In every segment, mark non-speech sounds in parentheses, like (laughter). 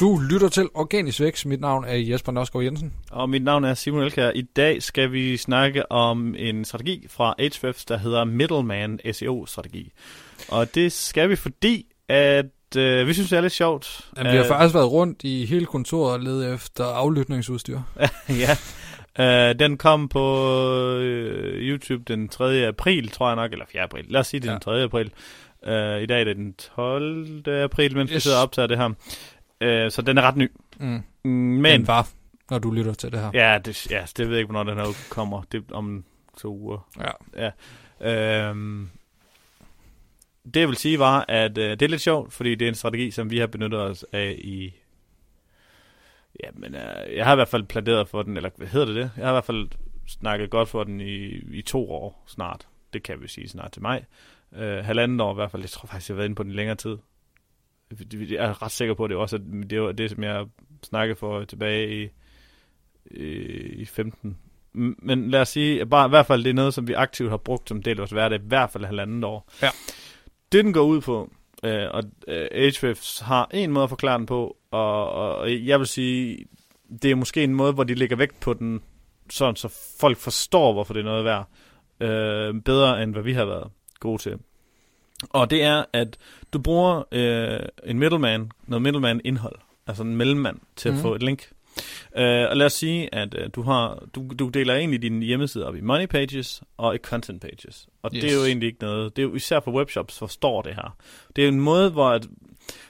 Du lytter til Organisk Vækst. Mit navn er Jesper Nørsgaard Jensen. Og mit navn er Simon Elkær. I dag skal vi snakke om en strategi fra HFF, der hedder Middleman SEO-strategi. Og det skal vi, fordi at øh, vi synes, det er lidt sjovt. Jamen, vi har faktisk været rundt i hele kontoret og ledet efter aflytningsudstyr. (laughs) ja, Uh, den kom på uh, YouTube den 3. april, tror jeg nok, eller 4. april. Lad os sige, det er ja. den 3. april. Uh, I dag er det den 12. april, mens yes. vi sidder og optager det her. Uh, så den er ret ny. Mm. Men, den var, når du lytter til det her. Ja, det, ja, det ved jeg ikke, hvornår den her kommer. Det om to uger. Ja. ja. Uh, det jeg vil sige var, at uh, det er lidt sjovt, fordi det er en strategi, som vi har benyttet os af i Ja, men uh, jeg har i hvert fald pladeret for den, eller hvad hedder det det? Jeg har i hvert fald snakket godt for den i, i to år snart. Det kan vi sige snart til mig. Uh, halvanden år i hvert fald. Jeg tror faktisk, jeg har været inde på den længere tid. Jeg er ret sikker på, at det også det var det, som jeg snakkede for tilbage i, i, i 15. Men lad os sige, bare i hvert fald det er noget, som vi aktivt har brugt som del af vores hverdag, i hvert fald halvanden år. Ja. Det, den går ud på, Øh, og øh, HFFs har en måde at forklare den på, og, og jeg vil sige, det er måske en måde, hvor de lægger vægt på den, sådan så folk forstår, hvorfor det er noget værd, øh, bedre end hvad vi har været gode til. Og det er, at du bruger øh, en middleman, noget middleman indhold, altså en mellemmand til at mm. få et link. Uh, og lad os sige, at uh, du har du, du deler egentlig din hjemmeside op i money pages og i content pages. Og yes. det er jo egentlig ikke noget, det er jo især for webshops forstår det her. Det er en måde, hvor at,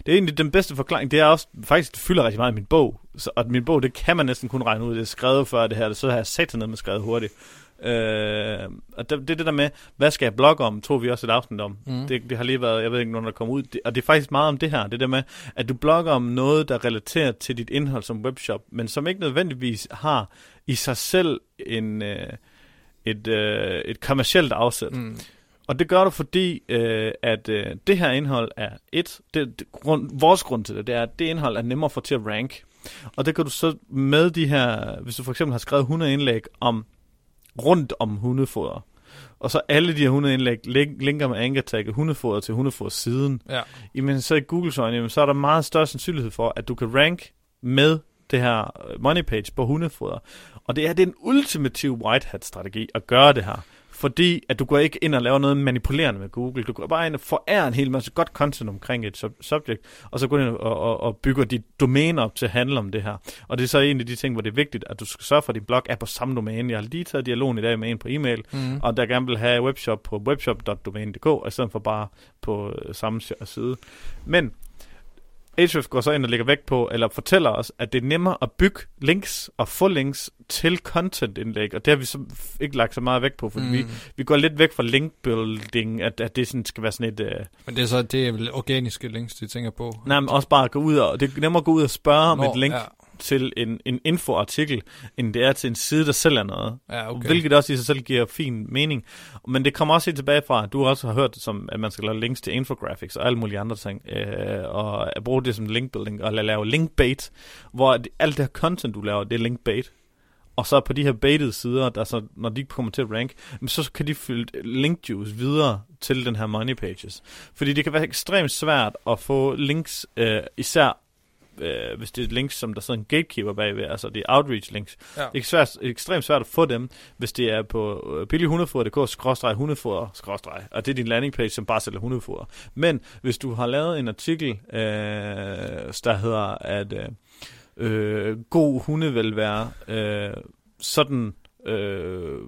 det er egentlig den bedste forklaring, det er også, faktisk det fylder rigtig meget i min bog. Så, at min bog, det kan man næsten kun regne ud, det er skrevet før det her, så har jeg sat ned med skrevet hurtigt. Øh, og det, det det der med, hvad skal jeg blogge om, tror vi også et afsnit om. Mm. Det, det har lige været, jeg ved ikke, nogen der kommer ud. Det, og det er faktisk meget om det her. Det der med, at du blogger om noget, der relaterer til dit indhold som webshop, men som ikke nødvendigvis har i sig selv en, øh, et, øh, et kommercielt afsæt. Mm. Og det gør du, fordi øh, at øh, det her indhold er et, det, det, grund, vores grund til det, det er, at det indhold er nemmere for til at rank. Og det kan du så med de her, hvis du for eksempel har skrevet 100 indlæg om rundt om hundefoder. Og så alle de her hundeindlæg linker med ankertagget hundefoder til hundefoders siden. Ja. Jamen så i Googles øjne, så er der meget større sandsynlighed for, at du kan rank med det her øh, money page på hundefoder. Og det er, det er en ultimativ white hat strategi at gøre det her fordi at du går ikke ind og laver noget manipulerende med Google. Du går bare ind og forærer en hel masse godt content omkring et sub- subject, og så går du ind og, og, og bygger dit domæne op til at handle om det her. Og det er så en af de ting, hvor det er vigtigt, at du skal sørge for, at din blog er på samme domæne. Jeg har lige taget dialogen i dag med en på e-mail, mm. og der gerne vil have webshop på webshop.domæne.dk, i stedet for bare på øh, samme side. Men Ahrefs går så ind og lægger vægt på, eller fortæller os, at det er nemmere at bygge links og få links til content-indlæg, og det har vi så ikke lagt så meget vægt på, fordi mm. vi, vi går lidt væk fra link-building, at, at det sådan skal være sådan et... Uh... Men det er så det er vel organiske links, de tænker på? Nej, men også bare at gå ud og... Det er nemmere at gå ud og spørge Nå, om et link, ja til en, en infoartikel, end det er til en side, der sælger noget. Ja, okay. Hvilket også i sig selv giver fin mening. Men det kommer også helt tilbage fra, at du også har hørt, som, at man skal lave links til infographics og alle mulige andre ting, øh, og at bruge det som linkbuilding, og lave linkbait, hvor alt det her content, du laver, det er linkbait. Og så på de her baited sider, der så, når de kommer til at rank, så kan de fylde link juice videre til den her money pages. Fordi det kan være ekstremt svært at få links, øh, især øh, hvis det er links, som der sidder en gatekeeper bagved, altså det er outreach links. Ja. Det er svært, ekstremt svært at få dem, hvis det er på øh, billighundefoder.dk, skråstreg hundefoder, skråstreg, og det er din landing page, som bare sælger hundefoder. Men hvis du har lavet en artikel, øh, der hedder, at øh, øh, god hundevelvære, øh, sådan øh,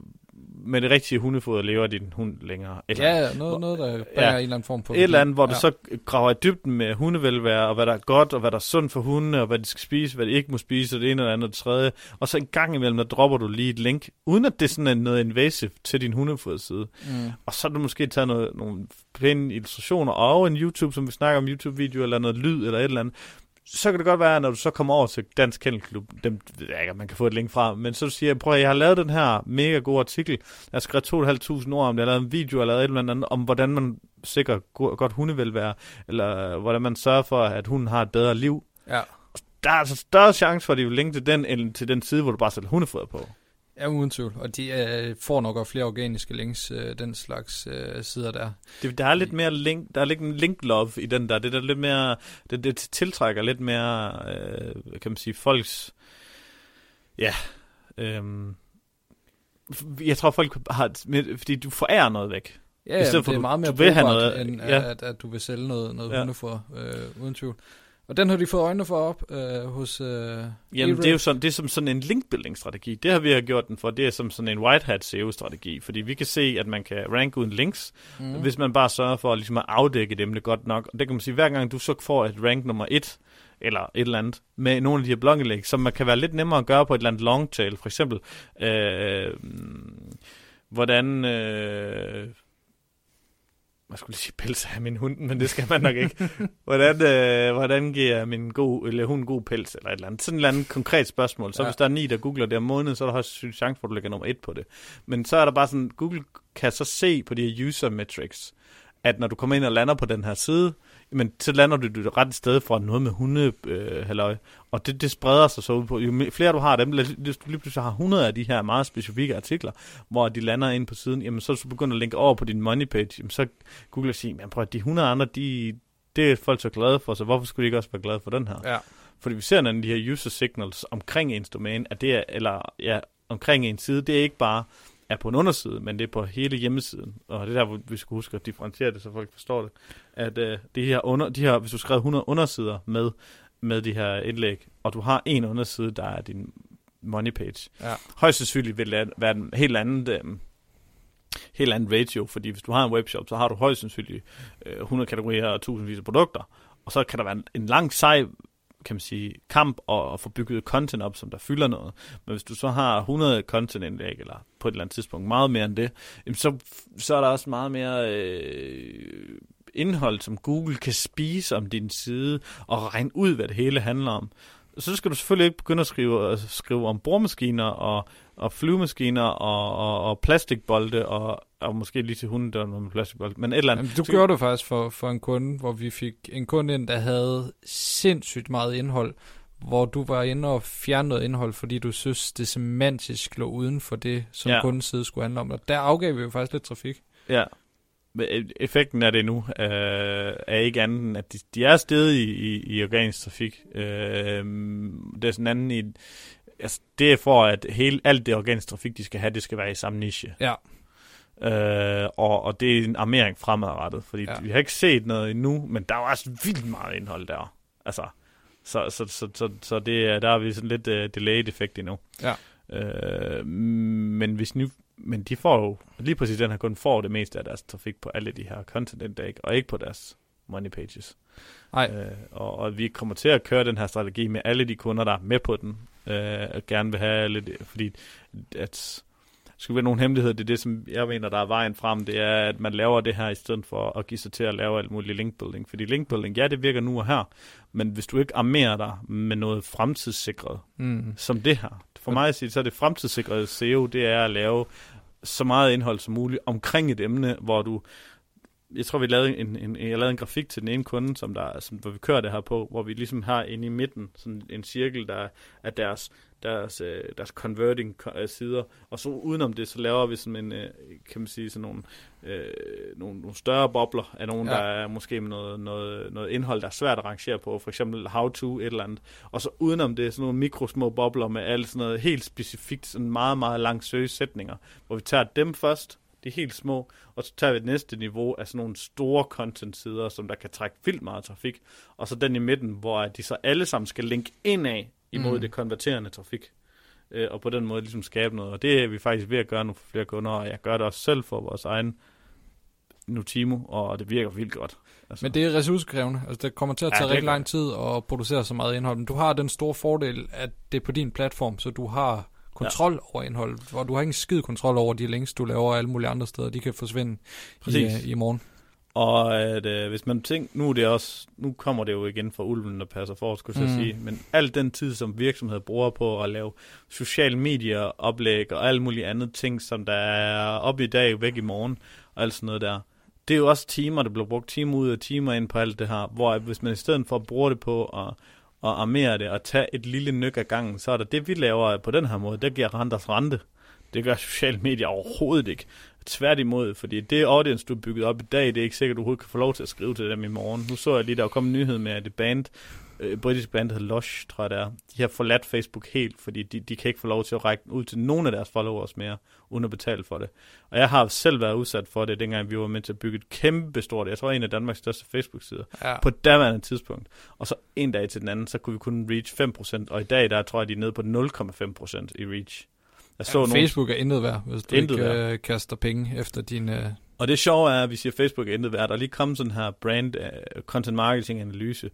med det rigtige hundefoder lever din hund længere. Eller, ja, noget, noget der bærer ja, en eller anden form på. Et eller andet, hvor ja. du så graver i dybden med hundevelvære, og hvad der er godt, og hvad der er sundt for hunde, og hvad de skal spise, hvad de ikke må spise, og det ene eller andet og det tredje. Og så en gang imellem, der dropper du lige et link, uden at det sådan er noget invasive til din hundefoderside. Mm. Og så har du måske taget noget, nogle pæne illustrationer, og en YouTube, som vi snakker om YouTube-video, eller noget lyd, eller et eller andet, så kan det godt være, når du så kommer over til Dansk Kennelklub, dem ved jeg ikke, man kan få et link fra, men så siger jeg, prøv at jeg har lavet den her mega gode artikel, jeg har skrevet 2.500 ord om det, jeg har lavet en video, jeg har lavet et eller andet om, hvordan man sikrer godt hundevelvære, eller hvordan man sørger for, at hunden har et bedre liv. Ja. Der er altså større chance for, at de vil linke til den, end til den side, hvor du bare sætter hundefoder på. Ja, uden tvivl. Og de øh, får nok også flere organiske links, øh, den slags øh, sider der. Det, der er lidt mere link, der er lidt en link love i den der. Det der lidt mere, det, det tiltrækker lidt mere, øh, kan man sige, folks, ja, øh, jeg tror folk har, fordi du forærer noget væk. Ja, ja det er meget mere du vil have noget, end ja. at, at du vil sælge noget, noget ja. hundefor, øh, uden tvivl. Og den har de fået øjnene for op øh, hos øh, Jamen, det er jo sådan, det er som sådan en linkbuilding-strategi. Det har vi har gjort den for. Det er som sådan en white hat SEO-strategi. Fordi vi kan se, at man kan ranke uden links, mm. hvis man bare sørger for ligesom at afdække dem det godt nok. Og det kan man sige, hver gang du så får et rank nummer et, eller et eller andet, med nogle af de her blogindlæg, som man kan være lidt nemmere at gøre på et eller andet long tail. For eksempel, øh, hvordan... Øh, jeg skulle lige sige pels af min hund, men det skal man nok ikke. (laughs) hvordan, øh, hvordan giver min god, eller hun god pels, eller et eller andet. Sådan et eller andet konkret spørgsmål. Så ja. hvis der er ni, der googler det om måneden, så er der også en chance for, at du lægger nummer et på det. Men så er der bare sådan, Google kan så se på de her user metrics, at når du kommer ind og lander på den her side, men så lander du det ret sted fra noget med hunde, øh, halløj. Og det, det spreder sig så ud på, jo flere du har dem, hvis du lige pludselig har 100 af de her meget specifikke artikler, hvor de lander ind på siden, jamen så er du begyndt at linke over på din money page, jamen så Google siger, men prøv at de 100 andre, de, det er folk så glade for, så hvorfor skulle de ikke også være glade for den her? Ja. Fordi vi ser, når de her user signals omkring ens domæne, at det er, eller ja, omkring en side, det er ikke bare, er på en underside, men det er på hele hjemmesiden. Og det er der, vi skal huske at differentiere det, så folk forstår det. At uh, det her under, de her, hvis du skrev 100 undersider med, med de her indlæg, og du har en underside, der er din money page, ja. højst sandsynligt vil det være en helt anden, um, helt anden ratio, fordi hvis du har en webshop, så har du højst sandsynligt uh, 100 kategorier og tusindvis af produkter, og så kan der være en, en lang sej kan man sige, kamp og, og få bygget content op, som der fylder noget. Men hvis du så har 100 content-indlæg, eller på et eller andet tidspunkt meget mere end det, så, så er der også meget mere øh, indhold, som Google kan spise om din side, og regne ud, hvad det hele handler om. Så skal du selvfølgelig ikke begynde at skrive, at skrive om boremaskiner og, og flyvemaskiner og, og, og plastikbolde og, og måske lige til hunden, der med plastikbolde, men et eller andet. Jamen, du gjorde det faktisk for, for en kunde, hvor vi fik en kunde ind, der havde sindssygt meget indhold, hvor du var inde og fjerne noget indhold, fordi du synes, det semantisk lå uden for det, som ja. kundens side skulle handle om. Og der afgav vi jo faktisk lidt trafik. Ja, e- effekten af det nu øh, er ikke andet end, at de, de er stedet i, i, i organisk trafik. Øh, det er sådan anden i... Altså, det er for, at hele, alt det organisk trafik, de skal have, det skal være i samme niche. Ja. Øh, og, og det er en armering fremadrettet, fordi ja. vi har ikke set noget endnu, men der er jo også vildt meget indhold der. Altså, så, så, så, så, så det, der er vi sådan lidt uh, delayed effekt endnu. Ja. Øh, men hvis nu, men de får jo, lige præcis den her kun får det meste af deres trafik på alle de her content indlæg, og ikke på deres money pages. Nej. Øh, og, og vi kommer til at køre den her strategi med alle de kunder, der er med på den, øh, og gerne vil have lidt, fordi at skulle være nogen hemmelighed, det er det, som jeg mener, der er vejen frem, det er, at man laver det her, i stedet for at give sig til at lave alt muligt linkbuilding. Fordi linkbuilding, ja, det virker nu og her, men hvis du ikke armerer dig med noget fremtidssikret, mm. som det her, for mig at sige, så er det fremtidssikret SEO, det er at lave så meget indhold som muligt omkring et emne, hvor du jeg tror, vi lavede en, en, jeg lavede en grafik til den ene kunde, som der, som, hvor vi kører det her på, hvor vi ligesom har inde i midten sådan en cirkel, der er deres deres, øh, deres converting øh, sider, og så udenom det, så laver vi sådan en, øh, kan man sige, sådan nogle, øh, nogle, nogle større bobler af nogen, ja. der er måske med noget, noget, noget indhold, der er svært at rangere på, for eksempel how to, et eller andet, og så udenom det, sådan nogle mikrosmå bobler med alt sådan noget helt specifikt, sådan meget, meget langt søgesætninger, hvor vi tager dem først, de er helt små, og så tager vi det næste niveau af sådan nogle store content-sider, som der kan trække vildt meget trafik, og så den i midten, hvor de så alle sammen skal linke ind af imod mm. det konverterende trafik. Øh, og på den måde ligesom skabe noget. Og det er vi faktisk ved at gøre nu for flere kunder, og jeg gør det også selv for vores egen Nutimo, og det virker vildt godt. Altså. Men det er ressourcekrævende. Altså, det kommer til at tage ja, rigtig lang tid at producere så meget indhold. Men du har den store fordel, at det er på din platform, så du har kontrol ja. over indhold, hvor du har ingen skid kontrol over de links, du laver alle mulige andre steder. De kan forsvinde i, uh, i morgen. Og at øh, hvis man tænker, nu er det også, nu kommer det jo igen fra ulven, der passer for, skulle jeg mm. sige, men al den tid, som virksomheder bruger på at lave social medier oplæg og alt muligt andet ting, som der er op i dag, væk i morgen, og alt sådan noget der, det er jo også timer, der bliver brugt timer ud og timer ind på alt det her, hvor hvis man i stedet for at bruge det på at, at armere det og tage et lille nyk af gangen, så er der det, vi laver på den her måde, det giver renters rente. Det gør sociale medier overhovedet ikke. Tværtimod, fordi det audience, du har bygget op i dag, det er ikke sikkert, du overhovedet kan få lov til at skrive til dem i morgen. Nu så jeg lige, der kom en nyhed med, at det band, øh, britisk band, der hedder Lush, tror jeg det er, de har forladt Facebook helt, fordi de, de kan ikke få lov til at række ud til nogen af deres followers mere, uden at betale for det. Og jeg har selv været udsat for det, dengang vi var med til at bygge et kæmpe stort, jeg tror en af Danmarks største Facebook-sider, ja. på daværende tidspunkt. Og så en dag til den anden, så kunne vi kun reach 5%, og i dag, der tror jeg, de er nede på 0,5% i reach. Jeg så ja, nogen... Facebook er intet værd, hvis du intet ikke værd. Øh, kaster penge efter din... Uh... Og det sjove er, at vi siger, at Facebook er intet værd. Der er lige kommet sådan her brand uh, content marketing analyse,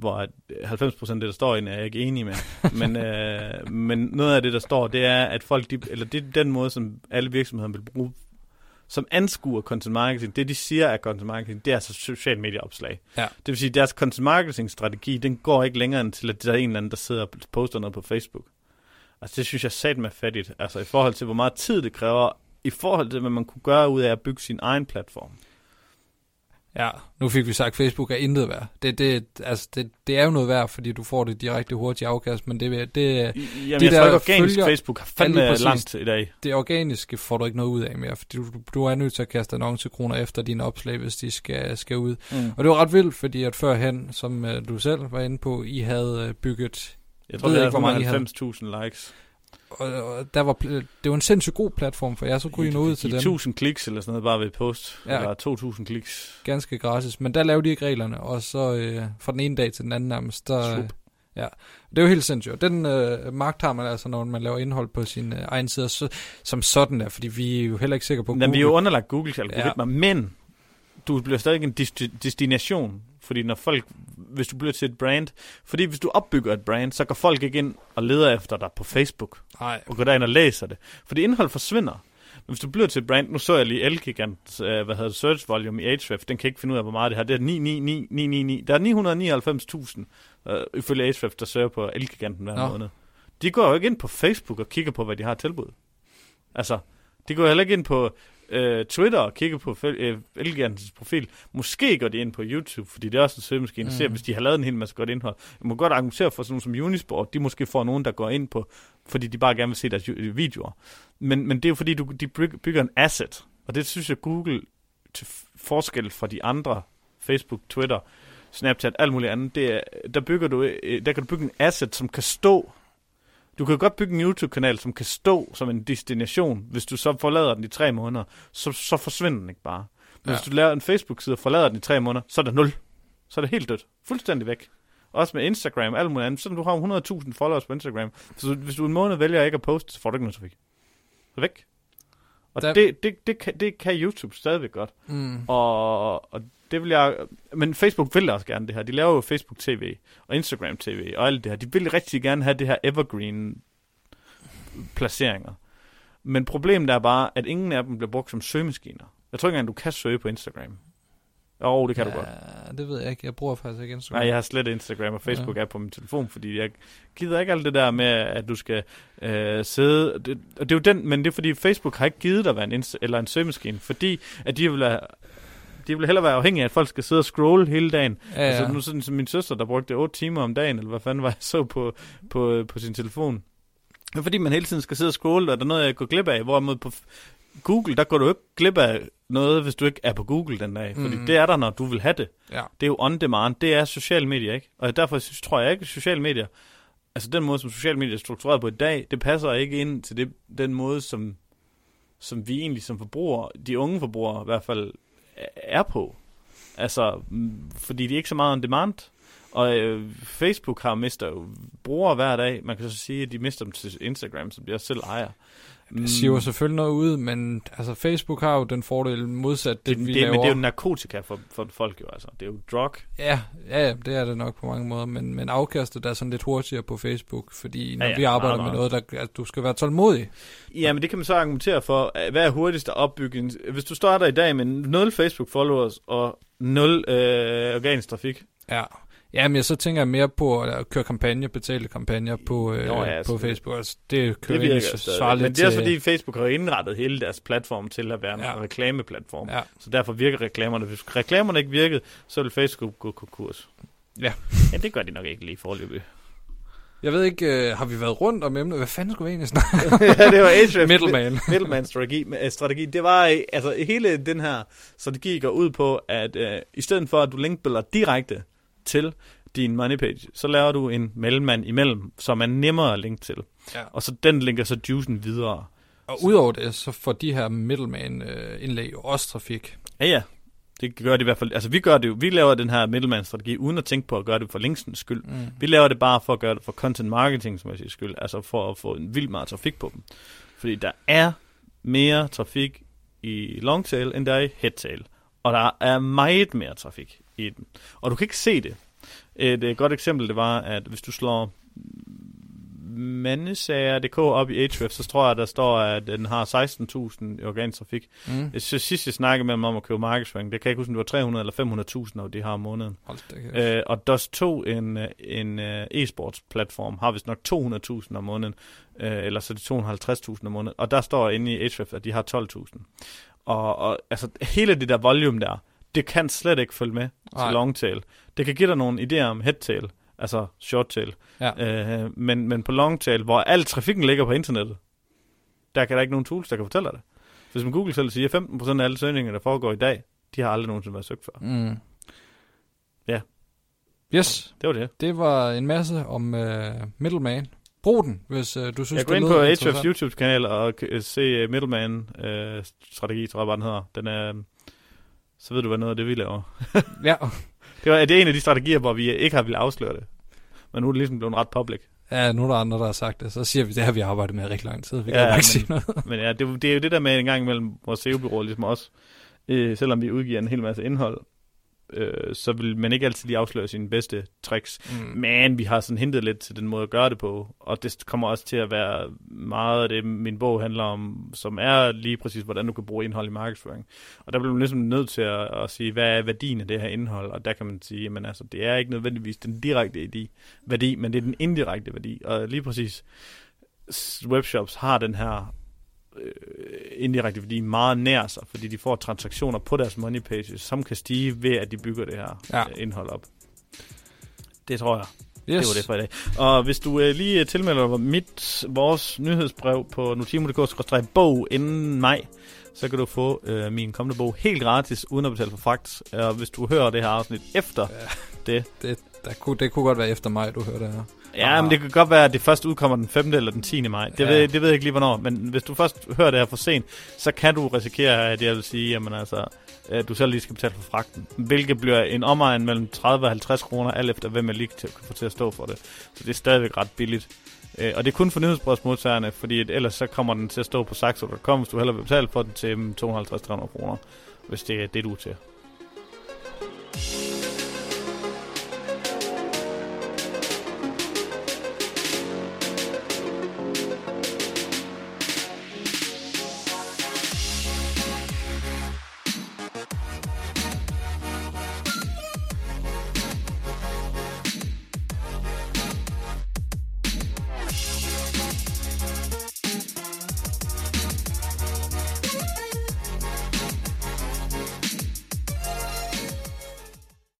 hvor 90% af det, der står inde, er jeg ikke enig med. men, uh, men noget af det, der står, det er, at folk, de, eller det er den måde, som alle virksomheder vil bruge som anskuer content marketing, det de siger er content marketing, det er altså social medieopslag. Ja. Det vil sige, at deres content marketing strategi, den går ikke længere end til, at der er en eller anden, der sidder og poster noget på Facebook. Altså det synes jeg sat med fattigt, altså i forhold til, hvor meget tid det kræver, i forhold til, hvad man kunne gøre ud af at bygge sin egen platform. Ja, nu fik vi sagt, at Facebook er intet værd. Det, det, altså, det, det er jo noget værd, fordi du får det direkte hurtigt afkast, men det, det Jamen, de jeg der tror ikke, organisk følger, Facebook har fandme præcis, langt i dag. Det organiske får du ikke noget ud af mere, fordi du, du er nødt til at kaste annoncekroner efter dine opslag, hvis de skal, skal ud. Mm. Og det var ret vildt, fordi at førhen, som uh, du selv var inde på, I havde uh, bygget jeg tror, det er 90.000 likes. Og, og der var, det var en sindssygt god platform for jer, så kunne I, I nå ud til dem. 1000 kliks eller sådan noget bare ved post, ja. eller 2000 kliks. Ganske gratis, men der lavede de ikke reglerne, og så øh, fra den ene dag til den anden nærmest, der, Slup. Ja, det er jo helt sindssygt. Den øh, magt har man altså, når man laver indhold på sin øh, egen side, så, som sådan der, fordi vi er jo heller ikke sikre på Google. Men vi er jo underlagt Googles algoritmer, ja. men du bliver stadig en destination fordi når folk, hvis du bliver til et brand, fordi hvis du opbygger et brand, så går folk ikke ind og leder efter dig på Facebook. Nej. Og går derind og læser det. Fordi indhold forsvinder. Men hvis du bliver til et brand, nu så jeg lige Elgigant, uh, hvad hedder det, search volume i Ahrefs, den kan ikke finde ud af, hvor meget det har. Det er 999, der er 999.000 uh, ifølge Ahrefs, der søger på Elgiganten hver Nå. måned. De går jo ikke ind på Facebook og kigger på, hvad de har tilbud. Altså, de går heller ikke ind på øh, Twitter og kigger på øh, profil. Måske går de ind på YouTube, fordi det er også en søgemaskine. Mm. Ser, hvis de har lavet en hel masse godt indhold. Jeg må godt argumentere for sådan nogle som Unisport. De måske får nogen, der går ind på, fordi de bare gerne vil se deres videoer. Men, men det er jo fordi, du, de bygger en asset. Og det synes jeg, Google til forskel fra de andre, Facebook, Twitter, Snapchat, alt muligt andet, det er, der, bygger du, øh, der kan du bygge en asset, som kan stå du kan godt bygge en YouTube-kanal, som kan stå som en destination. Hvis du så forlader den i tre måneder, så, så forsvinder den ikke bare. Men ja. hvis du laver en Facebook-side og forlader den i tre måneder, så er det nul. Så er det helt dødt. Fuldstændig væk. Også med Instagram, alt muligt andet. Så du har 100.000 followers på Instagram. Så hvis du en måned vælger ikke at poste, så får du ikke noget trafik. Så væk. Og det, det, det, det, kan, det kan YouTube stadigvæk godt. Mm. Og, og det vil jeg... Men Facebook vil også gerne det her. De laver jo Facebook TV og Instagram TV og alt det her. De vil rigtig gerne have det her evergreen placeringer. Men problemet er bare, at ingen af dem bliver brugt som søgemaskiner. Jeg tror ikke engang, du kan søge på Instagram. Jo, oh, det kan ja, du godt. det ved jeg ikke. Jeg bruger faktisk ikke Instagram. Nej, jeg har slet Instagram og Facebook ja. er på min telefon, fordi jeg gider ikke alt det der med, at du skal øh, sidde... Det, og det er jo den, men det er fordi, Facebook har ikke givet dig en, eller en søgemaskine, fordi at de vil have de vil hellere være afhængige af, at folk skal sidde og scrolle hele dagen. Ja, ja. Altså nu sådan som min søster, der brugte 8 timer om dagen, eller hvad fanden var jeg så på, på, på sin telefon. Det fordi man hele tiden skal sidde og scrolle, og der er noget, jeg går glip af. Hvorimod på Google, der går du ikke glip af noget, hvis du ikke er på Google den dag. Fordi mm. det er der, når du vil have det. Ja. Det er jo on demand. Det er sociale medier, ikke? Og derfor synes, tror jeg ikke, at sociale medier, altså den måde, som sociale medier er struktureret på i dag, det passer ikke ind til det, den måde, som, som vi egentlig som forbrugere, de unge forbrugere i hvert fald, er på. Altså, mm, fordi de er ikke så meget on demand. Og øh, Facebook har mister jo brugere hver dag. Man kan så sige, at de mister dem til Instagram, som de også selv ejer. Det siger jo selvfølgelig noget ud, men altså Facebook har jo den fordel modsat det, det vi det, laver. Men det er jo narkotika for, for folk jo, altså. Det er jo drug. Ja, ja, det er det nok på mange måder, men, men afkastet er sådan lidt hurtigere på Facebook, fordi når ja, ja, vi arbejder meget, meget. med noget, der, at du skal være tålmodig. Ja, men det kan man så argumentere for. Hvad er hurtigst at opbygge? Hvis du starter i dag med 0 Facebook-followers og 0 øh, organisk trafik, Ja, Ja, men jeg så tænker jeg mere på at køre kampagne, betale kampagner på, øh, Nå, ja, altså, på Facebook. Altså, det kører det virker så Men det er også fordi Facebook har indrettet hele deres platform til at være en ja. reklameplatform. Ja. Så derfor virker reklamerne. Hvis reklamerne ikke virkede, så vil Facebook gå konkurs. Ja. ja, det gør de nok ikke lige forløbig. Jeg ved ikke, uh, har vi været rundt om emnet? Hvad fanden skulle vi egentlig snakke (laughs) Ja, det var Ahrefs Middleman. (laughs) middleman strategi, øh, strategi. Det var, øh, altså hele den her strategi går ud på, at uh, i stedet for, at du linkbuilder direkte til din money page, så laver du en mellemmand imellem, som er nemmere at linke til. Ja. Og så den linker så juicen videre. Og udover det, så får de her middleman-indlæg jo også trafik. Ja, ja. Det gør det i hvert fald. Altså, vi gør det jo. Vi laver den her middleman-strategi, uden at tænke på at gøre det for linksens skyld. Mm. Vi laver det bare for at gøre det for content marketing, som jeg siger, skyld. Altså for at få en vild meget trafik på dem. Fordi der er mere trafik i longtail, end der er i headtail. Og der er meget mere trafik i den. Og du kan ikke se det. Et, et godt eksempel, det var, at hvis du slår mandesager.dk op i Ahrefs, så tror jeg, der står, at den har 16.000 i organisk trafik. Mm. Jeg synes, sidst jeg snakkede med dem om at købe markedsføring, det kan jeg ikke huske, om det var 300 eller 500.000, og de har om måneden. Øh, og DOS2, en, øh, en uh, e-sports platform, har vist nok 200.000 om måneden, øh, eller så det 250.000 om måneden. Og der står inde i Ahrefs, at de har 12.000. Og, og altså, hele det der volume der, det kan slet ikke følge med Nej. til longtail. Det kan give dig nogle idéer om headtail, altså shorttail. Ja. Øh, men, men på longtail, hvor al trafikken ligger på internettet, der kan der ikke nogen tools, der kan fortælle dig det. Hvis man Google selv siger, 15% af alle søgninger, der foregår i dag, de har aldrig nogensinde været søgt før. Mm. Ja. Yes, Det var det. det var en masse om uh, Middleman. Brug den, hvis uh, du synes, Jeg går ind på HF's. YouTube-kanal og se uh, Middleman-strategi, tror jeg bare, den hedder. Den er, så ved du, hvad noget af det, vi laver. (laughs) Ja. Det, var, det er en af de strategier, hvor vi ikke har ville afsløre det. Men nu er det ligesom blevet ret public. ja, nu er der andre, der har sagt det. Så siger vi, det har vi arbejdet med rigtig lang tid. Vi kan ja, ikke men- sige noget. Men ja, det, det er jo det der med en gang imellem vores SEO-bureau, ligesom os, øh, selvom vi udgiver en hel masse indhold, øh, så vil man ikke altid lige afsløre sine bedste tricks. Mm. Men vi har sådan hintet lidt til den måde at gøre det på, og det kommer også til at være meget af det, min bog handler om, som er lige præcis, hvordan du kan bruge indhold i markedsføring. Og der bliver man ligesom nødt til at, at sige, hvad er værdien af det her indhold, og der kan man sige, men altså, det er ikke nødvendigvis den direkte værdi, men det er den indirekte værdi, og lige præcis webshops har den her øh, indirekte værdi meget nær sig, fordi de får transaktioner på deres money pages, som kan stige ved, at de bygger det her Ja. ja. indhold op. Det tror jeg. Yes. Det var det for i dag. Og hvis du øh, lige tilmelder dig mit, vores nyhedsbrev på notimo.dk-bog inden maj, så kan du få øh, min kommende bog helt gratis, uden at betale for fragt. Og hvis du hører det her afsnit efter Ja. det, Det, der kunne, det kunne godt være efter mig, du hører det her. Ja, Ah. men det kan godt være, at det først udkommer den 5. eller den 10. maj. Det, Ja. ved, det ved jeg ikke lige, hvornår. Men hvis du først hører det her for sent, så kan du risikere, at jeg vil sige, jamen altså, at du selv lige skal betale for fragten. Hvilket bliver en omegn mellem 30 og 50 kroner, alt efter hvem jeg lige kan få til at stå for det. Så det er stadigvæk ret billigt. Øh, og det er kun for nyhedsbrevsmodtagerne, fordi at ellers så kommer den til at stå på saxo.com, hvis du hellere vil betale for den til mm, 250-300 kroner, hvis det er det, du er til.